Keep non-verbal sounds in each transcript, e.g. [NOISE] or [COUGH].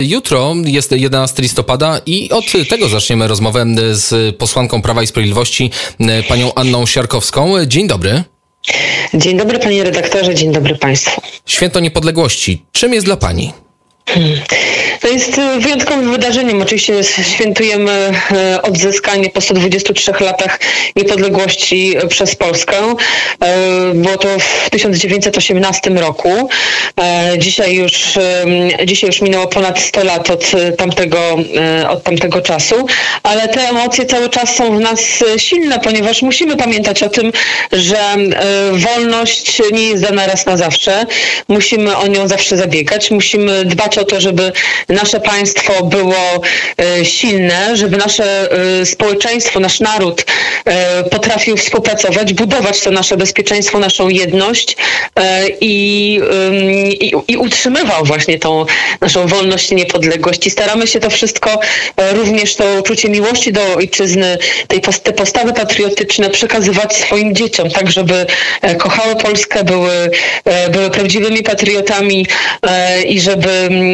Jutro jest 11 listopada i od tego zaczniemy rozmowę z posłanką Prawa i Sprawiedliwości, panią Anną Siarkowską. Dzień dobry. Dzień dobry panie redaktorze, dzień dobry państwu. Święto Niepodległości. Czym jest dla pani? To jest e, wyjątkowym wydarzeniem. Oczywiście świętujemy e, odzyskanie po 123 latach niepodległości przez Polskę. E, było to w 1918 roku. Dzisiaj już, dzisiaj już minęło ponad 100 lat od tamtego, od tamtego czasu, ale te emocje cały czas są w nas silne, ponieważ musimy pamiętać o tym, że wolność nie jest dana raz na zawsze. Musimy o nią zawsze zabiegać. Musimy dbać o to, żeby nasze państwo było e, silne, żeby nasze e, społeczeństwo, nasz naród e, potrafił współpracować, budować to nasze bezpieczeństwo, naszą jedność i, i, i utrzymywał właśnie tą naszą wolność i niepodległość. I staramy się to wszystko, również to uczucie miłości do ojczyzny, tej, te postawy patriotyczne przekazywać swoim dzieciom, tak żeby kochały Polskę, były, były prawdziwymi patriotami i żeby, mm,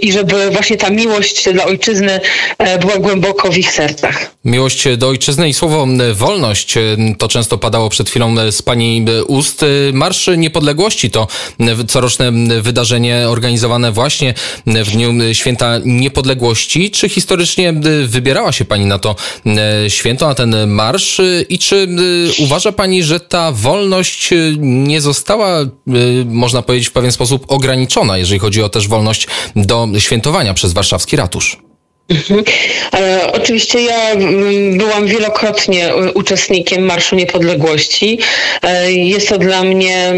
i żeby właśnie ta miłość dla ojczyzny e, była głęboko w ich sercach. Miłość do ojczyzny i słowo wolność, e, to często padało przed chwilą z pani ust. E, Marsz Niepodległości to coroczne wydarzenie organizowane właśnie w dniu Święta Niepodległości. Czy historycznie wybierała się pani na to święto, na ten marsz i czy uważa pani, że ta wolność nie została, można powiedzieć, w pewien sposób ograniczona, jeżeli chodzi o też wolność do świętowania przez warszawski ratusz. Mhm. E, oczywiście ja mm, byłam wielokrotnie uczestnikiem Marszu Niepodległości. E, jest to dla mnie,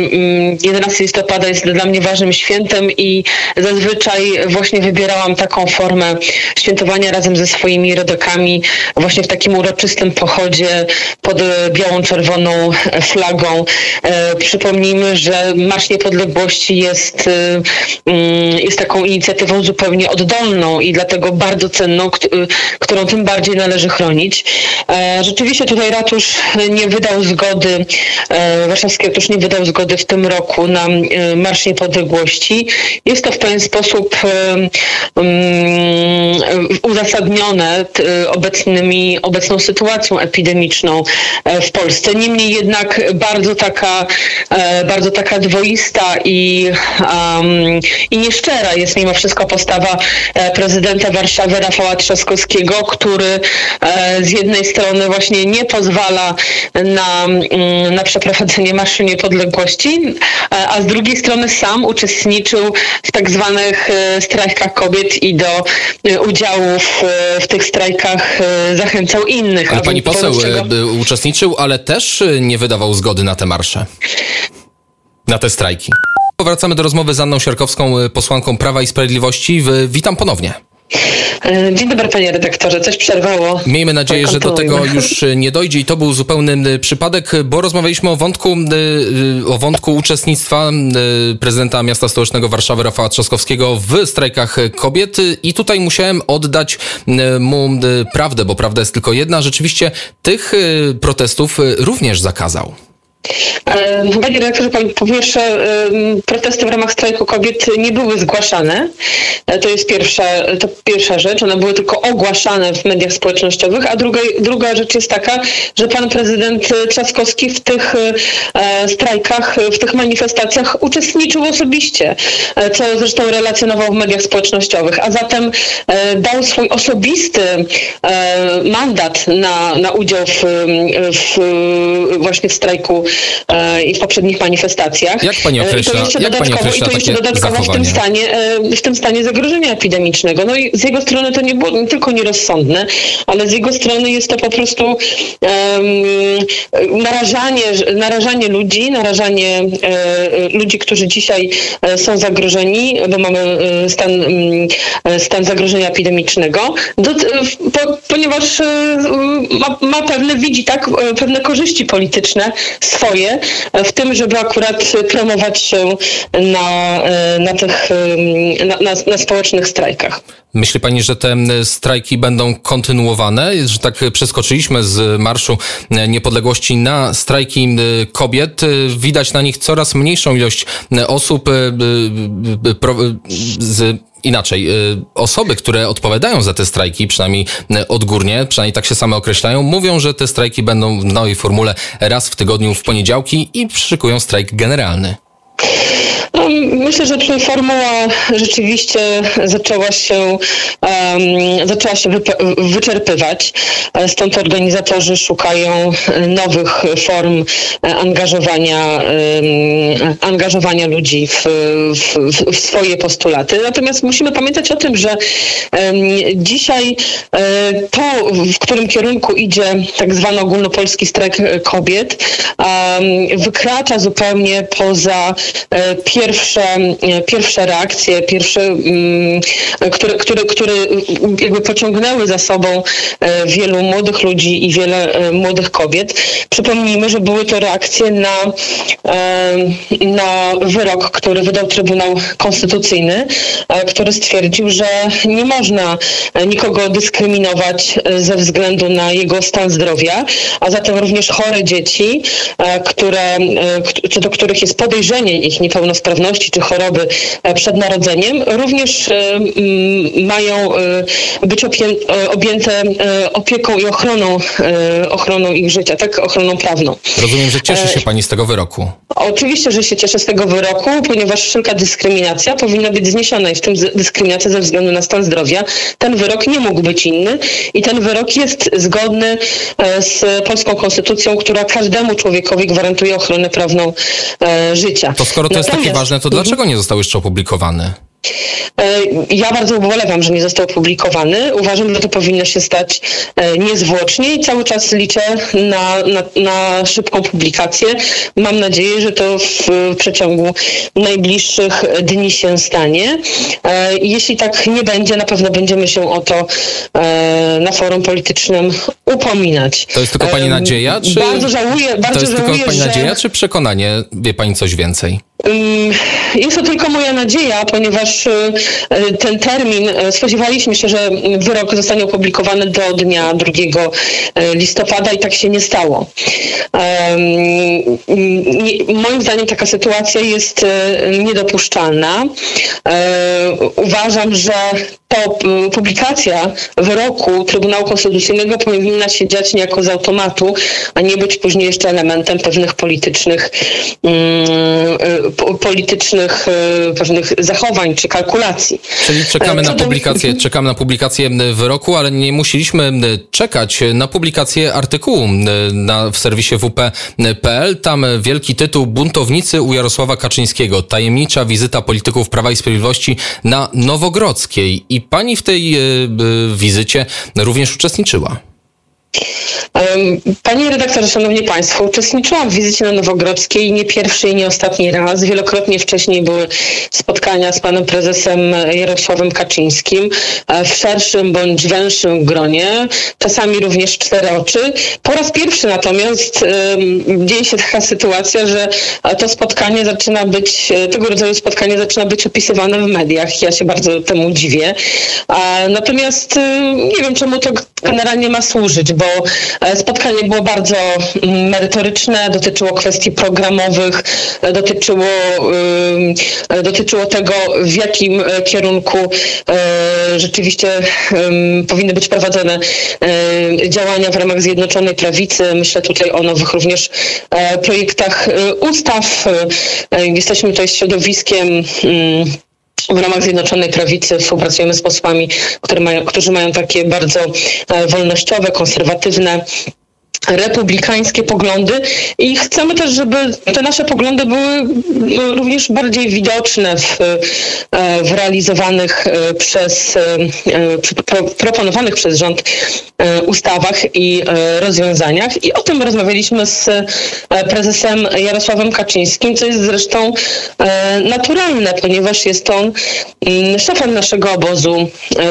11 mm, listopada jest dla mnie ważnym świętem i zazwyczaj właśnie wybierałam taką formę świętowania razem ze swoimi rodakami, właśnie w takim uroczystym pochodzie pod białą, czerwoną flagą. E, przypomnijmy, że Marsz Niepodległości jest, mm, jest taką inicjatywą zupełnie oddolną i dlatego bardzo cenną, którą tym bardziej należy chronić. E, rzeczywiście tutaj ratusz nie wydał zgody, e, warszawski ratusz nie wydał zgody w tym roku na e, Marsz Niepodległości. Jest to w pewien sposób mm, uzasadnione obecnymi, obecną sytuacją epidemiczną w Polsce. Niemniej jednak bardzo taka, bardzo taka dwoista i, i nieszczera jest mimo wszystko postawa prezydenta Warszawy Rafała Trzaskowskiego, który e, z jednej strony właśnie nie pozwala na, mm, na przeprowadzenie Marszu Niepodległości, e, a z drugiej strony sam uczestniczył w tak zwanych e, strajkach kobiet i do udziału w, w tych strajkach zachęcał innych. Ale pani poseł czego... uczestniczył, ale też nie wydawał zgody na te marsze, na te strajki. Powracamy do rozmowy z Anną Siarkowską, posłanką Prawa i Sprawiedliwości. Witam ponownie. E, dzień dobry panie redaktorze, coś przerwało. Miejmy nadzieję, że do tego już nie dojdzie i to był zupełny przypadek, bo rozmawialiśmy o wątku, o wątku uczestnictwa prezydenta miasta stołecznego Warszawy Rafała Trzaskowskiego w strajkach kobiet i tutaj musiałem oddać mu prawdę, bo prawda jest tylko jedna. Rzeczywiście tych protestów również zakazał. Panie dyrektorze, po pierwsze, protesty w ramach strajku kobiet nie były zgłaszane. E, to jest pierwsza, to pierwsza rzecz. One były tylko ogłaszane w mediach społecznościowych. A druga, druga rzecz jest taka, że pan prezydent Trzaskowski w tych e, strajkach, w tych manifestacjach uczestniczył osobiście, e, co zresztą relacjonował w mediach społecznościowych. A zatem dał swój osobisty mandat na, na udział w, w właśnie w strajku i w poprzednich manifestacjach. Jak pani określa, I to jeszcze dodatkowo, i to jeszcze dodatkowo w tym, stanie, e, w tym stanie zagrożenia epidemicznego. No i z jego strony to nie było nie tylko nierozsądne, ale z jego strony jest to po prostu um, narażanie, narażanie ludzi, narażanie e, ludzi, którzy dzisiaj są zagrożeni, bo mamy stan, stan zagrożenia epidemicznego, do, po, ponieważ ma, ma pewne, widzi tak, pewne korzyści polityczne swoje w tym, żeby akurat promować się na, na tych na, na, na społecznych strajkach. Myśli pani, że te strajki będą kontynuowane? Że tak przeskoczyliśmy z Marszu Niepodległości na strajki kobiet. Widać na nich coraz mniejszą ilość osób z inaczej, osoby, które odpowiadają za te strajki, przynajmniej odgórnie, przynajmniej tak się same określają, mówią, że te strajki będą w nowej formule raz w tygodniu w poniedziałki i przyszykują strajk generalny. No, myślę, że ta formuła rzeczywiście zaczęła się, um, zaczęła się wyczerpywać. Stąd organizatorzy szukają nowych form angażowania, um, angażowania ludzi w, w, w, swoje postulaty. Natomiast musimy pamiętać o tym, że um, dzisiaj to, w którym kierunku idzie tak zwany ogólnopolski strajk kobiet, wykracza zupełnie poza pierwszy pierwsze, e, pierwsze reakcje, pierwsze, mm, które, które, które jakby pociągnęły za sobą e, wielu młodych ludzi i wiele e, młodych kobiet. Przypomnijmy, że były to reakcje na, na wyrok, który wydał Trybunał Konstytucyjny, który stwierdził, że nie można nikogo dyskryminować ze względu na jego stan zdrowia, a zatem również chore dzieci, które, co do których jest podejrzenie ich niepełnosprawności, niepełnosprawności czy choroby e, przed narodzeniem również e, mają e, być objęte opieką i ochroną, ochroną ich życia, tak ochroną prawną. Rozumiem, że cieszy się Pani z tego wyroku. Oczywiście, że się cieszę z tego wyroku, ponieważ wszelka dyskryminacja powinna być zniesiona i w tym dyskryminacja ze względu na stan zdrowia. Ten wyrok nie mógł być inny i ten wyrok jest zgodny z polską konstytucją, która każdemu człowiekowi gwarantuje ochronę prawną życia. To skoro to Natomiast, jest takie ważne, to dlaczego nie został jeszcze opublikowany? E, ja bardzo ubolewam, że nie został opublikowany. Uważam, że to powinno się stać e, niezwłocznie i cały czas liczę na, na, na szybką publikację. Mam nadzieję, że to w przeciągu najbliższych dni się stanie. E, jeśli tak nie będzie, na pewno będziemy się o to na forum politycznym upominać. To jest tylko Pani nadzieja? Czy... Bardzo żałuję, bardzo to jest żałuję, tylko Pani że... nadzieja, czy przekonanie? Wie Pani coś więcej? Jest to tylko moja nadzieja, ponieważ y, ten termin, y, spodziewaliśmy się, że wyrok zostanie opublikowany do dnia 2 y, listopada i tak się nie stało. Moim zdaniem taka sytuacja jest niedopuszczalna. Uważam, że to publikacja wyroku Trybunału Konstytucyjnego powinna się dziać niejako z automatu, a nie być później jeszcze elementem pewnych politycznych politycznych e, pewnych zachowań czy kalkulacji. Czyli czekamy na publikację, czekamy na publikację wyroku, ale nie musieliśmy czekać na publikację artykułu na, w serwisie wp.pl. Tam wielki tytuł Buntownicy u Jarosława Kaczyńskiego. Tajemnicza wizyta polityków Prawa i Sprawiedliwości na Nowogrodzkiej. I pani w tej e, wizycie również uczestniczyła. Panie redaktorze, szanowni państwo, uczestniczyłam w wizycie na Nowogrodzkiej nie pierwszy i nie ostatni raz. Wielokrotnie wcześniej były spotkania z panem prezesem Jarosławem Kaczyńskim e, w szerszym bądź węższym gronie, czasami również cztery oczy. Po raz pierwszy natomiast dzieje się taka sytuacja, że to spotkanie zaczyna być, e, tego rodzaju spotkanie zaczyna być opisywane w mediach. Ja się bardzo temu dziwię. Natomiast e, nie wiem, czemu to generalnie ma służyć, bo E, spotkanie było bardzo mm, merytoryczne, dotyczyło kwestii programowych, e, dotyczyło, e, dotyczyło tego, w jakim kierunku rzeczywiście powinny być prowadzone działania w ramach Zjednoczonej Prawicy. Myślę tutaj o nowych również projektach ustaw. Jesteśmy tutaj środowiskiem mm, w ramach Zjednoczonej Prawicy współpracujemy z posłami, które mają, którzy mają takie bardzo e, wolnościowe, konserwatywne republikańskie poglądy i chcemy też, żeby te nasze poglądy były no, również bardziej widoczne w, e, w realizowanych e, przez, proponowanych przez rząd ustawach i rozwiązaniach. I o tym rozmawialiśmy z prezesem Jarosławem Kaczyńskim, co jest zresztą naturalne, ponieważ jest on mm, szefem naszego obozu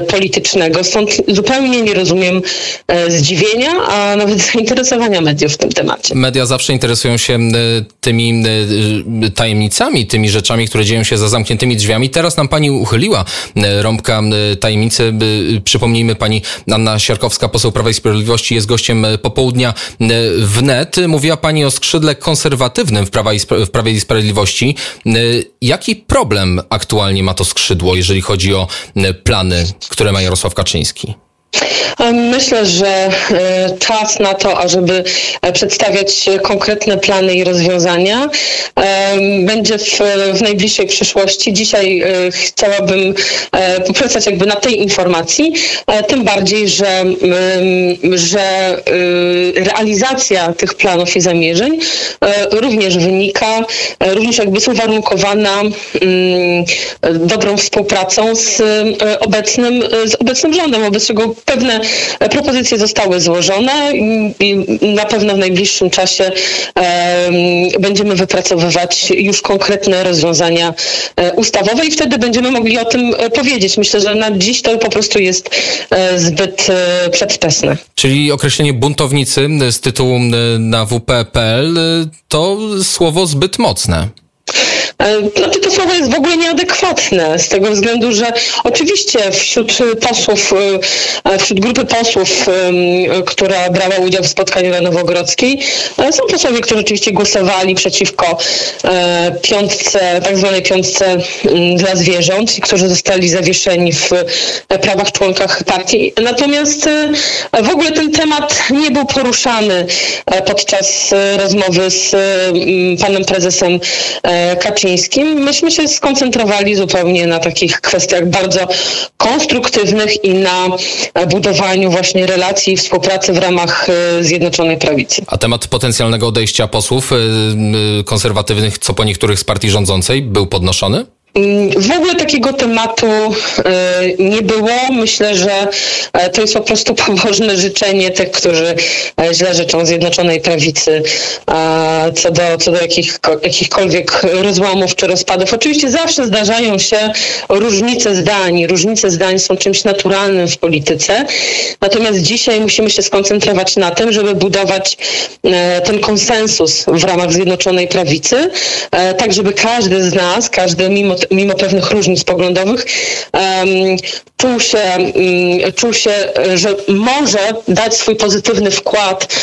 politycznego. Stąd zupełnie nie rozumiem zdziwienia, a nawet [LAUGHS] zainteresowania zainteresowania mediów w tym temacie. Media zawsze interesują się tymi tajemnicami, tymi rzeczami, które dzieją się za zamkniętymi drzwiami. Teraz nam pani uchyliła rąbka tajemnicy. Przypomnijmy, pani Anna Siarkowska, poseł Prawa i Sprawiedliwości, jest gościem popołudnia wnet. Mówiła pani o skrzydle konserwatywnym w, Prawa i w Prawie i Sprawiedliwości. Jaki problem aktualnie ma to skrzydło, jeżeli chodzi o plany, które ma Jarosław Kaczyński? Myślę, że e, czas na to, ażeby e, przedstawiać konkretne plany i rozwiązania będzie w, w najbliższej przyszłości. Dzisiaj e, chciałabym poprzestać jakby na tej informacji, tym bardziej, że, że realizacja tych planów i zamierzeń również wynika, również jakby jest uwarunkowana dobrą współpracą z obecnym, z obecnym rządem, wobec czego pewne propozycje zostały złożone i na pewno w najbliższym czasie będziemy wypracowywać już konkretne rozwiązania e, ustawowe i wtedy będziemy mogli o tym e, powiedzieć. Myślę, że na dziś to po prostu jest e, zbyt przedwczesne. Czyli określenie buntownicy z tytułu na WP.pl to słowo zbyt mocne. Znaczy to słowo jest w ogóle nieadekwatne z tego względu, że oczywiście wśród posłów, e, wśród grupy posłów, która brała udział w spotkaniu na Nowogrodzkiej, e, są posłowie, którzy oczywiście głosowali przeciwko piątce, tak zwanej piątce dla zwierząt i którzy zostali zawieszeni w prawach członkach partii. Natomiast w ogóle ten temat nie był poruszany podczas rozmowy z panem prezesem Kaczyńskim myśmy się skoncentrowali zupełnie na takich kwestiach bardzo konstruktywnych i na budowaniu właśnie relacji i współpracy w ramach e, Zjednoczonej Prawicy. A temat potencjalnego odejścia posłów e, konserwatywnych, co po niektórych z partii rządzącej, był podnoszony? W ogóle takiego tematu e, nie było. Myślę, że e, to jest po prostu [LAUGHS] pobożne życzenie tych, którzy e, źle życzą Zjednoczonej Prawicy co do, co do jakich, jakichkolwiek rozłamów czy rozpadów. Oczywiście zawsze zdarzają się różnice zdań. Różnice zdań są czymś naturalnym w polityce. Natomiast dzisiaj musimy się skoncentrować na tym, żeby budować ten konsensus w ramach Zjednoczonej Prawicy, tak żeby każdy z nas, każdy mimo mimo pewnych różnic poglądowych, czuł się, mm, czuł się, że może dać swój pozytywny wkład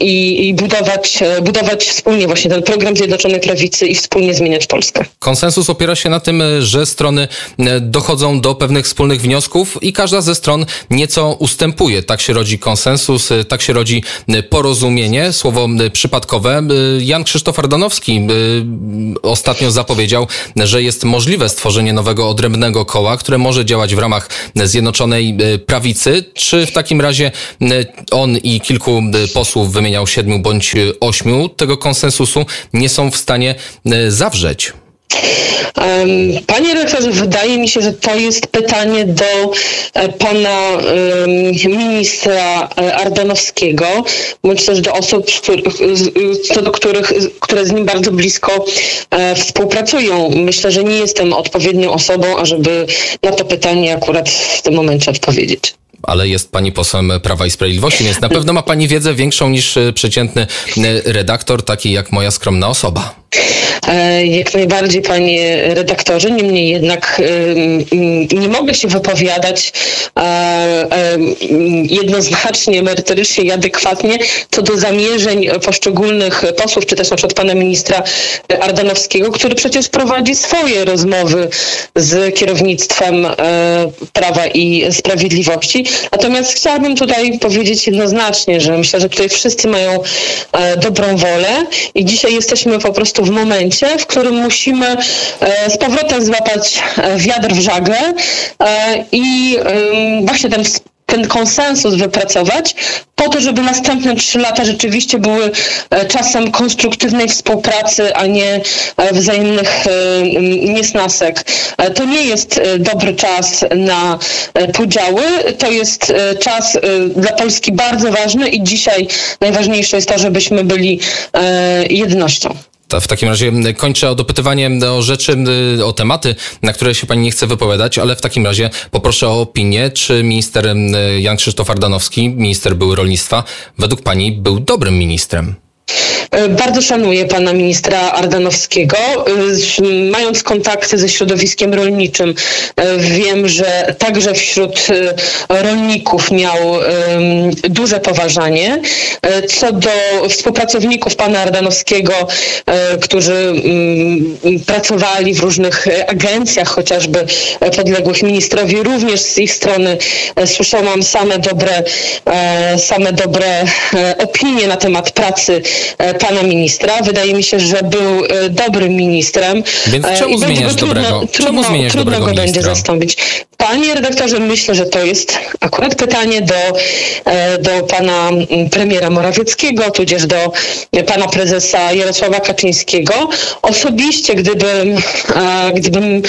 i, i budować, budować wspólnie właśnie ten program Zjednoczonej Prawicy i wspólnie zmieniać Polskę. Konsensus opiera się na tym, że strony e, dochodzą do pewnych wspólnych wniosków i każda ze stron nieco ustępuje. Tak się rodzi konsensus, e, tak się rodzi e, porozumienie, słowo przypadkowe. Jan Krzysztof Ardanowski ostatnio zapowiedział, że jest możliwe stworzenie nowego odrębnego koła, które może działać w ramach Zjednoczonej e, Prawicy. Czy w takim razie e, on i kilku e, posłów wymieniał siedmiu bądź ośmiu tego konsensusu nie są w stanie zawrzeć? Panie rektorze, wydaje mi się, że to jest pytanie do e, pana ministra e, Ardanowskiego, bądź też do osób, co do których, które z nim bardzo blisko e, współpracują. Myślę, że nie jestem odpowiednią osobą, ażeby na to pytanie akurat w tym momencie odpowiedzieć ale jest pani posłem Prawa i Sprawiedliwości, więc na pewno ma pani wiedzę większą niż przeciętny redaktor, taki jak moja skromna osoba. E, jak najbardziej, panie redaktorze. Niemniej jednak nie mogę się wypowiadać e, e, jednoznacznie, merytorycznie i adekwatnie co do zamierzeń poszczególnych posłów, czy też na przykład pana ministra Ardanowskiego, który przecież prowadzi swoje rozmowy z kierownictwem Prawa i Sprawiedliwości. Natomiast chciałabym tutaj powiedzieć jednoznacznie, że myślę, że tutaj wszyscy mają dobrą wolę i dzisiaj jesteśmy po prostu w momencie, w którym musimy e, z powrotem złapać e, wiatr w żagle e, i właśnie ten ten konsensus wypracować, po to, żeby następne trzy lata rzeczywiście były czasem konstruktywnej współpracy, a nie wzajemnych niesnasek. To nie jest dobry czas na podziały, to jest czas dla Polski bardzo ważny i dzisiaj najważniejsze jest to, żebyśmy byli jednością. W takim razie kończę o dopytywanie o rzeczy, o tematy, na które się pani nie chce wypowiadać, ale w takim razie poproszę o opinię, czy minister Jan Krzysztof Ardanowski, minister były rolnictwa, według pani był dobrym ministrem? E, bardzo szanuję pana ministra Ardanowskiego. E, mając kontakty ze środowiskiem rolniczym, e, wiem, że także wśród rolników miał duże poważanie. Co do współpracowników pana Ardanowskiego, którzy mm, pracowali w różnych agencjach, chociażby podległych ministrowi, również z ich strony słyszałam same dobre, same dobre opinie na temat pracy pana ministra. Wydaje mi się, że był e, dobrym ministrem. Więc e, czemu zmieniasz trudno, dobrego? Trudno, czemu zmieniasz trudno dobrego go ministra? będzie zastąpić. Panie redaktorze, myślę, że to jest akurat pytanie do, e, do pana premiera Morawieckiego, tudzież do pana prezesa Jarosława Kaczyńskiego. Osobiście, gdybym, gdybym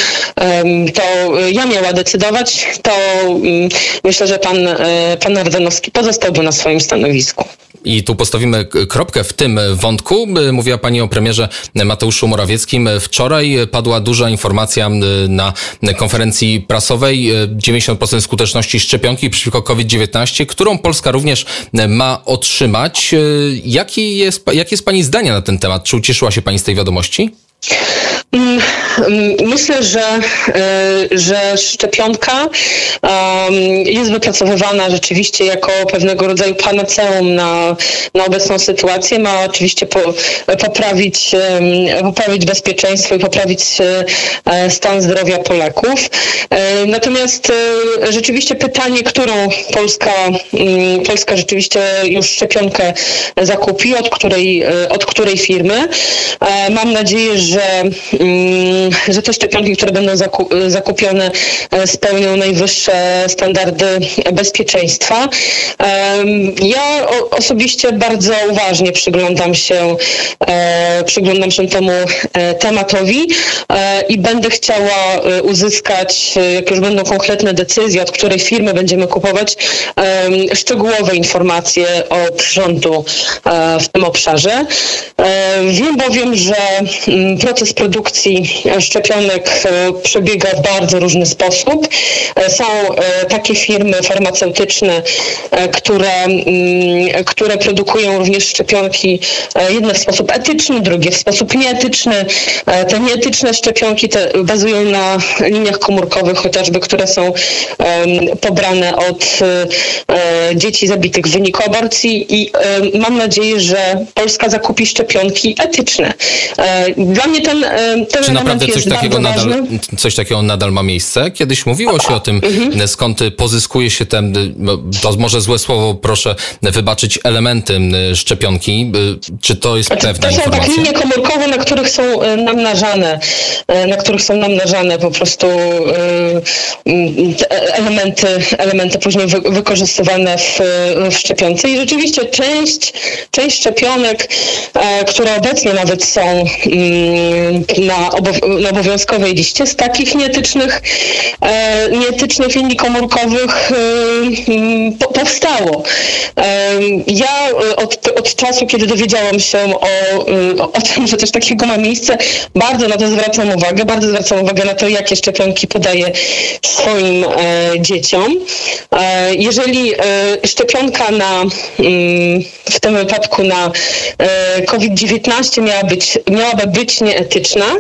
to ja miała decydować, to myślę, że pan, pan Ardanowski pozostałby na swoim stanowisku. I tu postawimy kropkę w tym wątku. Mówiła Pani o premierze Mateuszu Morawieckim. Wczoraj padła duża informacja na konferencji prasowej. 90% skuteczności szczepionki przeciwko COVID-19, którą Polska również ma otrzymać. Jaki jest, jakie jest Pani zdanie na ten temat? Czy ucieszyła się Pani z tej wiadomości? Mm, myślę, że, e, że szczepionka jest wypracowywana rzeczywiście jako pewnego rodzaju panaceum na, na obecną sytuację. Ma oczywiście po, poprawić, poprawić bezpieczeństwo i poprawić e, stan zdrowia Polaków. E, natomiast rzeczywiście pytanie, którą Polska, mm, Polska rzeczywiście już szczepionkę zakupi, od której, od której firmy. Mam nadzieję, że że te szczepionki, które będą zakupione e, spełnią najwyższe standardy bezpieczeństwa. Ja osobiście bardzo uważnie przyglądam się, e, przyglądam się temu e, tematowi i będę chciała uzyskać, jak już będą konkretne decyzje, od której firmy będziemy kupować, szczegółowe informacje od rządu w tym obszarze. Wiem bowiem, że mm, proces produkcji szczepionek e, przebiega w bardzo różny sposób. E, są e, takie firmy farmaceutyczne, które, mm, które produkują również szczepionki, jedne w sposób etyczny, drugie w sposób nieetyczny. Te nieetyczne szczepionki te bazują na liniach komórkowych chociażby, które są pobrane od dzieci zabitych w wyniku aborcji i mam nadzieję, że Polska zakupi szczepionki etyczne. Dla mnie ten, ten Czy naprawdę coś takiego, nadal, coś takiego nadal ma miejsce? Kiedyś mówiło się o tym, mhm. skąd pozyskuje się ten, to może złe słowo, proszę wybaczyć, elementy szczepionki. Czy to jest znaczy, pewna to informacja? To są takie linie komórkowe, na których są e, namnażane, e, na których są namnażane po prostu e, elementy, elementy później wykorzystywane w, w szczepionce. I rzeczywiście część, część szczepionek, które obecnie nawet są na obowiązkowej liście z takich nieetycznych, e, nieetycznych linii komórkowych e, powstało. E, ja od, od czasu, kiedy dowiedziałam się o, o tym, że coś takiego ma miejsce, bardzo na to zwracam uwagę, bardzo zwracam uwagę na to, jakie szczepionki podaję swoim dzieciom. Jeżeli szczepionka na, mm, w tym wypadku na COVID-19 miała być, miałaby być nieetyczna, E,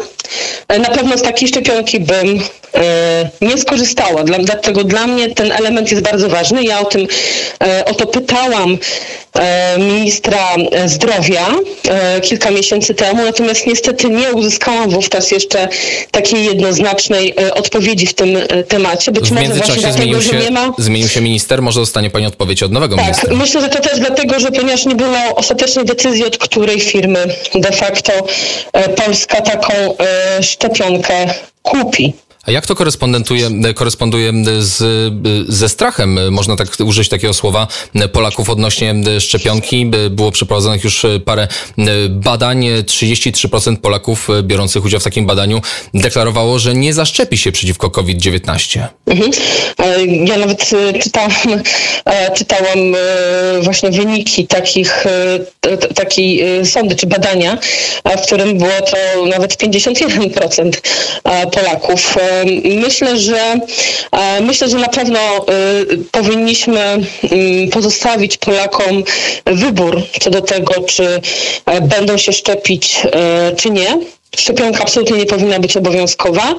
na pewno z takiej szczepionki bym e, nie skorzystała. Dlatego dla mnie ten element jest bardzo ważny. Ja o tym e, o to pytałam ministra zdrowia kilka miesięcy temu, natomiast niestety nie uzyskałam wówczas jeszcze takiej jednoznacznej odpowiedzi w tym temacie. Być w może właśnie dlatego, zmienił się, że nie ma... Zmienił się minister, może dostanie Pani odpowiedź od nowego tak, ministra. Myślę, że to też dlatego, że ponieważ nie było ostatecznej decyzji, od której firmy de facto Polska taką szczepionkę kupi. A jak to korespondentuje, koresponduje z, ze strachem, można tak użyć takiego słowa, Polaków odnośnie szczepionki? Było przeprowadzonych już parę badań. 33% Polaków biorących udział w takim badaniu deklarowało, że nie zaszczepi się przeciwko COVID-19. Mhm. Ja nawet e, czytałam, e, czytałam e, właśnie wyniki takich, takiej sądy czy badania, w którym było to nawet 51% Polaków. Myślę, że myślę, że na pewno powinniśmy mm, pozostawić Polakom wybór co do tego, czy będą się szczepić, czy nie. Szczepionka absolutnie nie powinna być obowiązkowa.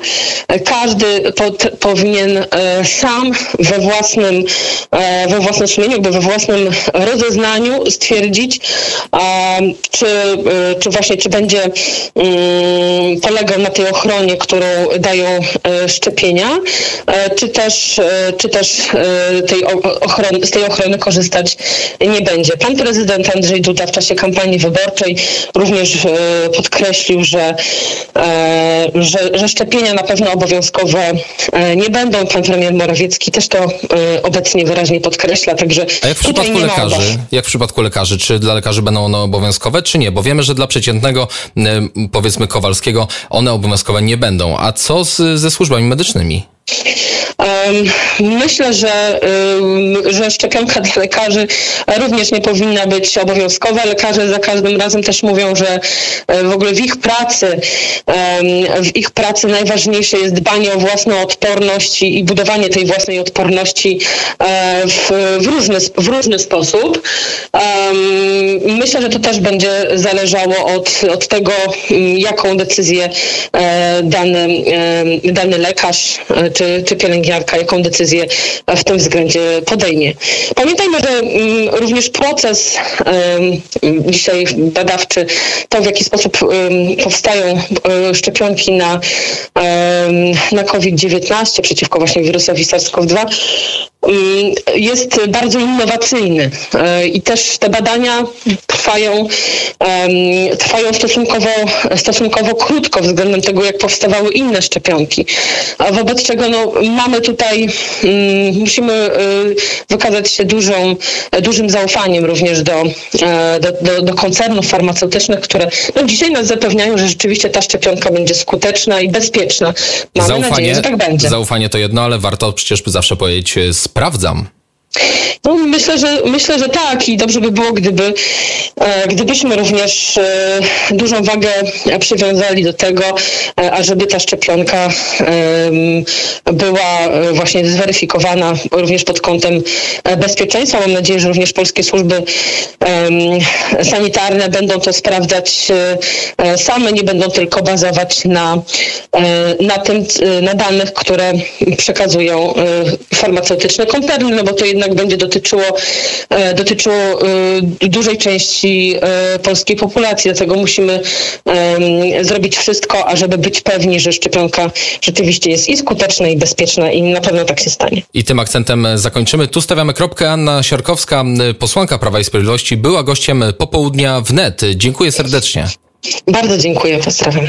Każdy po, powinien e, sam we własnym, e, we własnym sumieniu, we własnym rozeznaniu stwierdzić, czy, e, czy właśnie, czy będzie mm, polegał na tej ochronie, którą dają szczepienia, czy też, czy też tej ochrony, z tej ochrony korzystać nie będzie. Pan prezydent Andrzej Duda w czasie kampanii wyborczej również podkreślił, że że, że szczepienia na pewno obowiązkowe e, nie będą. Pan premier Morawiecki też to e, obecnie wyraźnie podkreśla, także A jak w przypadku lekarzy? Jak w przypadku lekarzy? Czy dla lekarzy będą one obowiązkowe, czy nie? Bo wiemy, że dla przeciętnego, powiedzmy Kowalskiego, one obowiązkowe nie będą. A co z, ze służbami medycznymi? Myślę, że, że szczepionka dla lekarzy również nie powinna być obowiązkowa. Lekarze za każdym razem też mówią, że e, w ogóle w ich pracy, w ich pracy najważniejsze jest dbanie o własną odporność i budowanie tej własnej odporności e, w, w, różny, w różny sposób. Myślę, że to też będzie zależało od, od tego, jaką decyzję e, dany, dany lekarz czy, czy pielęgniarka, jaką decyzję w tym względzie podejmie. Pamiętajmy, że mm, również proces dzisiaj badawczy, to w jaki sposób powstają e, szczepionki na, na COVID-19 przeciwko właśnie wirusowi SARS-CoV-2, Y, jest bardzo innowacyjny y, i też te badania trwają, trwają stosunkowo, stosunkowo krótko względem tego, jak powstawały inne szczepionki. Wobec czego no, mamy tutaj, mm, musimy y, wykazać się dużą, dużym zaufaniem również do, e, do, do, do koncernów farmaceutycznych, które no, dzisiaj nas zapewniają, że rzeczywiście ta szczepionka będzie skuteczna i bezpieczna. Mamy zaufanie, nadzieję, że tak będzie. Zaufanie to jedno, ale warto przecież zawsze powiedzieć sprawdzam. No, myślę, że myślę, że tak i dobrze by było, gdyby e, gdybyśmy również e, dużą wagę przywiązali do tego, e, ażeby ta szczepionka była właśnie zweryfikowana również pod kątem bezpieczeństwa. Mam nadzieję, że również polskie służby sanitarne będą to sprawdzać same, nie będą tylko bazować na, na tym, na danych, które przekazują farmaceutyczne koncerny, no bo to jednak będzie dotyczyło, e, dotyczyło e, dużej części e, polskiej populacji, dlatego musimy zrobić wszystko, ażeby być pewni, że szczepionka rzeczywiście jest i skuteczna, i bezpieczna i na pewno tak się stanie. I tym akcentem zakończymy. Tu stawiamy kropkę. Anna Siarkowska, posłanka Prawa i Sprawiedliwości, była gościem popołudnia wnet. Dziękuję serdecznie. Bardzo dziękuję, pozdrawiam.